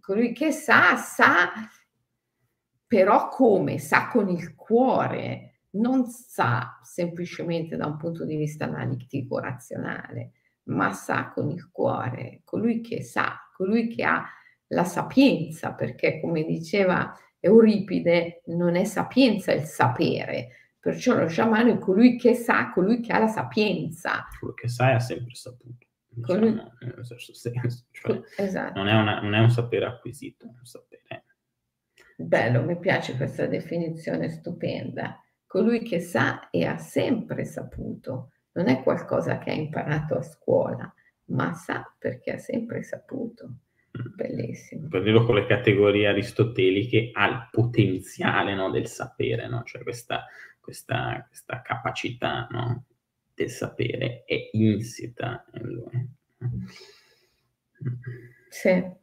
colui che sa, sa però come? Sa con il cuore, non sa semplicemente da un punto di vista analitico razionale, ma sa con il cuore, colui che sa, colui che ha la sapienza, perché come diceva Euripide, non è sapienza il sapere, Perciò lo sciamano è colui che sa, colui che ha la sapienza. Colui che sa e ha sempre saputo. Diciamo, colui... nel senso, cioè, esatto. non, è una, non, è un sapere acquisito, è un sapere. Bello, mi piace questa definizione stupenda. Colui che sa e ha sempre saputo, non è qualcosa che ha imparato a scuola, ma sa perché ha sempre saputo. Mm. Bellissimo. Per dirlo con le categorie aristoteliche, ha il potenziale no, del sapere, no? cioè questa questa, questa capacità no, del sapere è insita in lui. Sì.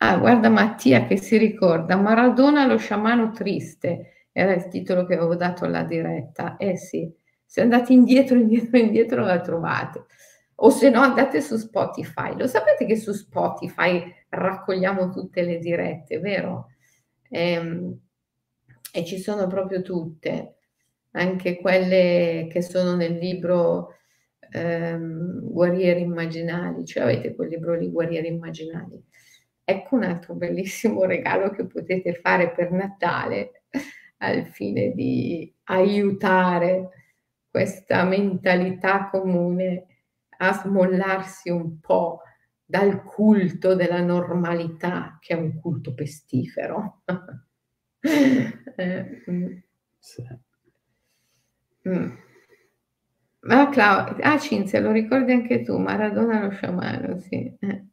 Ah, guarda Mattia che si ricorda, Maradona lo sciamano triste, era il titolo che avevo dato alla diretta. Eh sì, se andate indietro, indietro, indietro la trovate. O se no andate su Spotify. Lo sapete che su Spotify raccogliamo tutte le dirette, vero? Ehm, e ci sono proprio tutte anche quelle che sono nel libro ehm, Guerrieri immaginali, cioè avete quel libro lì, Guerrieri immaginali. Ecco un altro bellissimo regalo che potete fare per Natale al fine di aiutare questa mentalità comune a smollarsi un po' dal culto della normalità, che è un culto pestifero. eh, mm. sì. Mm. Ah, Clau- ah, Cinzia, lo ricordi anche tu, Maradona lo sciamano, sì. Eh.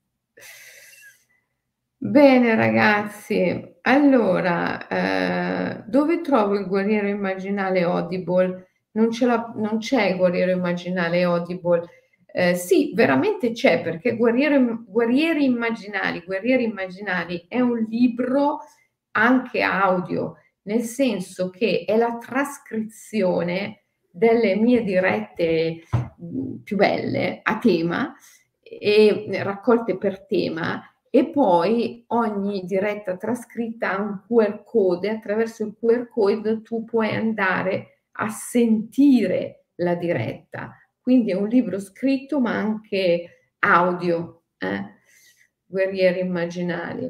Bene ragazzi, allora, eh, dove trovo il guerriero immaginale Audible? Non, la, non c'è il guerriero immaginale Audible. Eh, sì, veramente c'è perché Guerrieri Immaginali, Guerrieri Immaginali è un libro anche audio, nel senso che è la trascrizione delle mie dirette più belle a tema e raccolte per tema e poi ogni diretta trascritta ha un QR code, attraverso il QR code tu puoi andare a sentire la diretta. Quindi è un libro scritto ma anche audio, eh? guerrieri immaginali.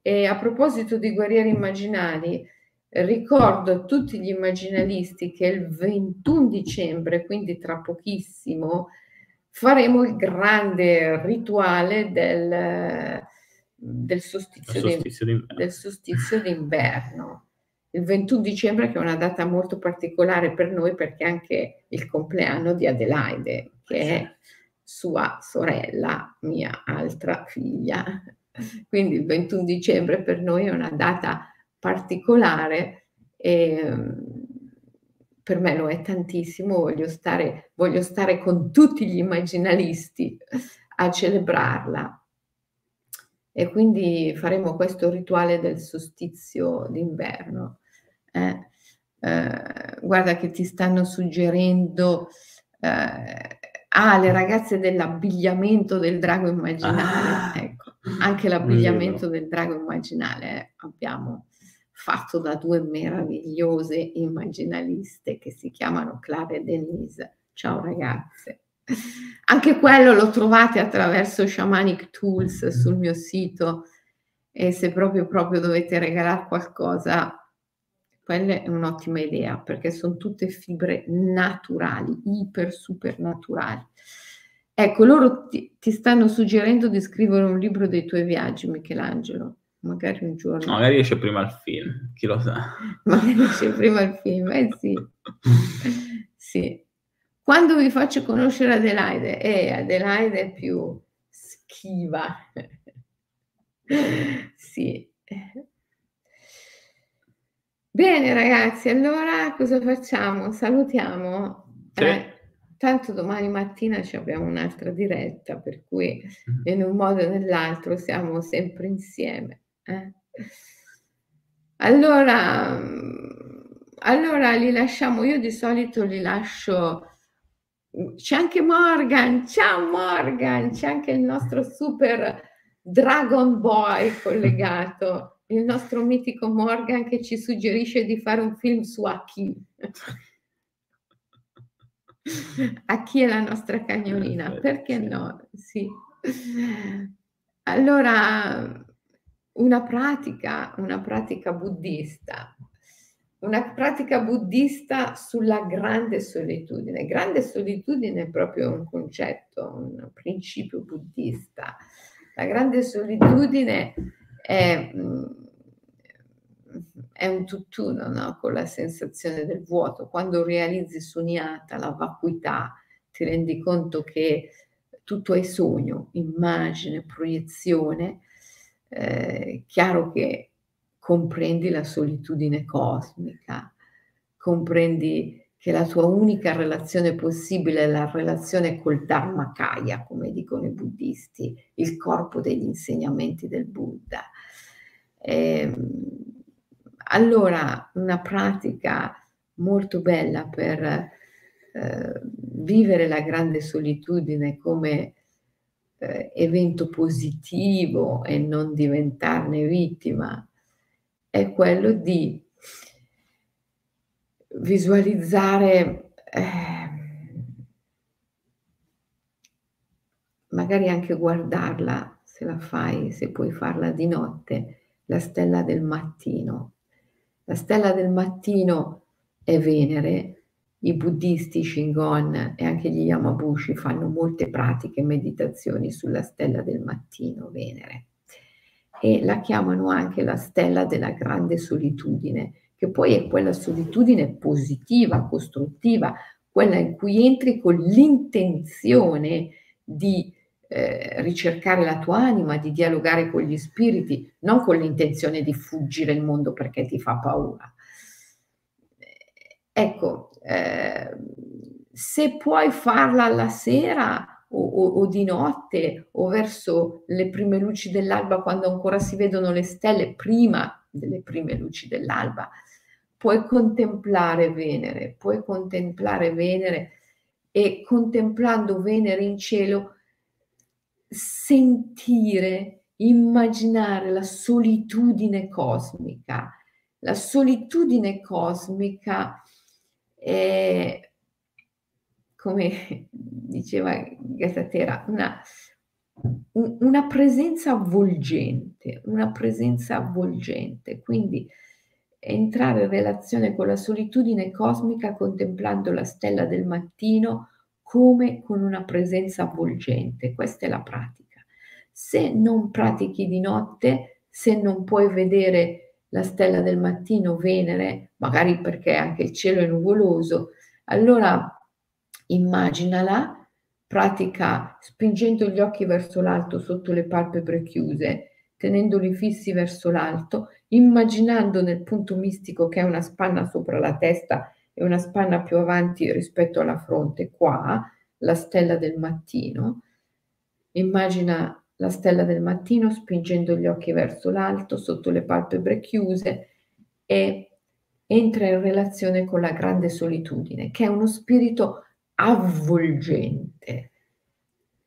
E a proposito di guerrieri immaginali, Ricordo a tutti gli immaginalisti che il 21 dicembre, quindi tra pochissimo, faremo il grande rituale del, del, solstizio, solstizio d'inverno. del solstizio d'inverno. Il 21 dicembre che è una data molto particolare per noi perché è anche il compleanno di Adelaide, che è sua sorella, mia altra figlia. Quindi il 21 dicembre per noi è una data particolare e ehm, per me lo è tantissimo, voglio stare, voglio stare con tutti gli immaginalisti a celebrarla. E quindi faremo questo rituale del solstizio d'inverno. Eh, eh, guarda che ti stanno suggerendo eh, ah, le ragazze dell'abbigliamento del drago immaginale. Ah, ecco, anche l'abbigliamento del drago immaginale eh, abbiamo fatto da due meravigliose immaginaliste che si chiamano Clara e Denise. Ciao ragazze. Anche quello lo trovate attraverso Shamanic Tools sul mio sito e se proprio, proprio dovete regalare qualcosa, quella è un'ottima idea perché sono tutte fibre naturali, iper super naturali. Ecco, loro ti, ti, stanno suggerendo di scrivere un libro dei tuoi viaggi, Michelangelo. Magari un giorno. magari esce prima il film, chi lo sa. Magari esce prima il film, eh sì. sì. Quando vi faccio conoscere Adelaide, eh, Adelaide è più schiva. sì. Bene ragazzi, allora cosa facciamo? Salutiamo. Sì. Eh, tanto domani mattina abbiamo un'altra diretta, per cui mm-hmm. in un modo o nell'altro siamo sempre insieme. Eh? Allora, allora li lasciamo, io di solito li lascio. C'è anche Morgan, ciao Morgan, c'è anche il nostro super Dragon Boy collegato, il nostro mitico Morgan che ci suggerisce di fare un film su Aki. Aki è la nostra cagnolina, perché no? Sì. Allora, una pratica, una pratica buddista, una pratica buddista sulla grande solitudine. Grande solitudine è proprio un concetto, un principio buddista. La grande solitudine è, mm, è un tutt'uno no? con la sensazione del vuoto. Quando realizzi sunyata, la vacuità, ti rendi conto che tutto è sogno, immagine, proiezione, eh, chiaro che comprendi la solitudine cosmica, comprendi che la tua unica relazione possibile è la relazione col Dharmakaya, come dicono i buddisti, il corpo degli insegnamenti del Buddha. Eh, allora, una pratica molto bella per eh, vivere la grande solitudine come eh, evento positivo e non diventarne vittima è quello di visualizzare eh, magari anche guardarla se la fai, se puoi farla di notte, la stella del mattino. La stella del mattino è Venere, i buddisti Shingon e anche gli Yamabushi fanno molte pratiche e meditazioni sulla stella del mattino, Venere, e la chiamano anche la stella della grande solitudine, che poi è quella solitudine positiva, costruttiva, quella in cui entri con l'intenzione di eh, ricercare la tua anima, di dialogare con gli spiriti, non con l'intenzione di fuggire il mondo perché ti fa paura. Ecco, eh, se puoi farla alla sera o, o, o, di notte o verso le prime luci dell'alba quando ancora si vedono le stelle prima delle prime luci dell'alba, puoi contemplare Venere, puoi contemplare Venere e contemplando Venere in cielo sentire, immaginare la solitudine cosmica. La solitudine cosmica è, come diceva Gatatera, una, una presenza avvolgente, una presenza avvolgente, quindi entrare in relazione con la solitudine cosmica contemplando la stella del mattino come con una presenza avvolgente. Questa è la pratica. Se non pratichi di notte, se non puoi vedere la stella del mattino, Venere, magari perché anche il cielo è nuvoloso, allora immaginala, pratica spingendo gli occhi verso l'alto sotto le palpebre chiuse, tenendoli fissi verso l'alto, immaginando nel punto mistico che è una spanna sopra la testa e una spanna più avanti rispetto alla fronte, qua, la stella del mattino. Immagina la stella del mattino spingendo gli occhi verso l'alto, sotto le palpebre chiuse e entra in relazione con la grande solitudine, che è uno spirito avvolgente,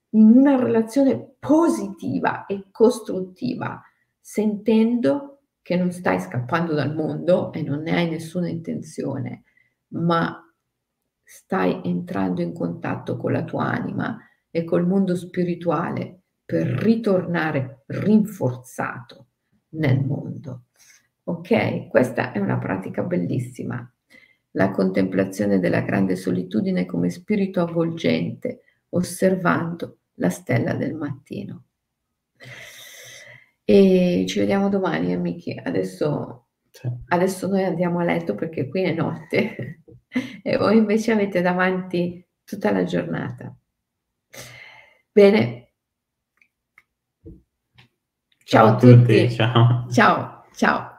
in una relazione positiva e costruttiva, sentendo che non stai scappando dal mondo e non ne hai nessuna intenzione, ma stai entrando in contatto con la tua anima e col mondo spirituale per ritornare rinforzato nel mondo. Ok? Questa è una pratica bellissima. La contemplazione della grande solitudine come spirito avvolgente, osservando la stella del mattino. E ci vediamo domani, amici. Adesso, sì. adesso noi andiamo a letto perché qui è notte e voi invece avete davanti tutta la giornata. Bene. Ciao, ciao a tutti. tutti. Ciao. Ciao. Ciao.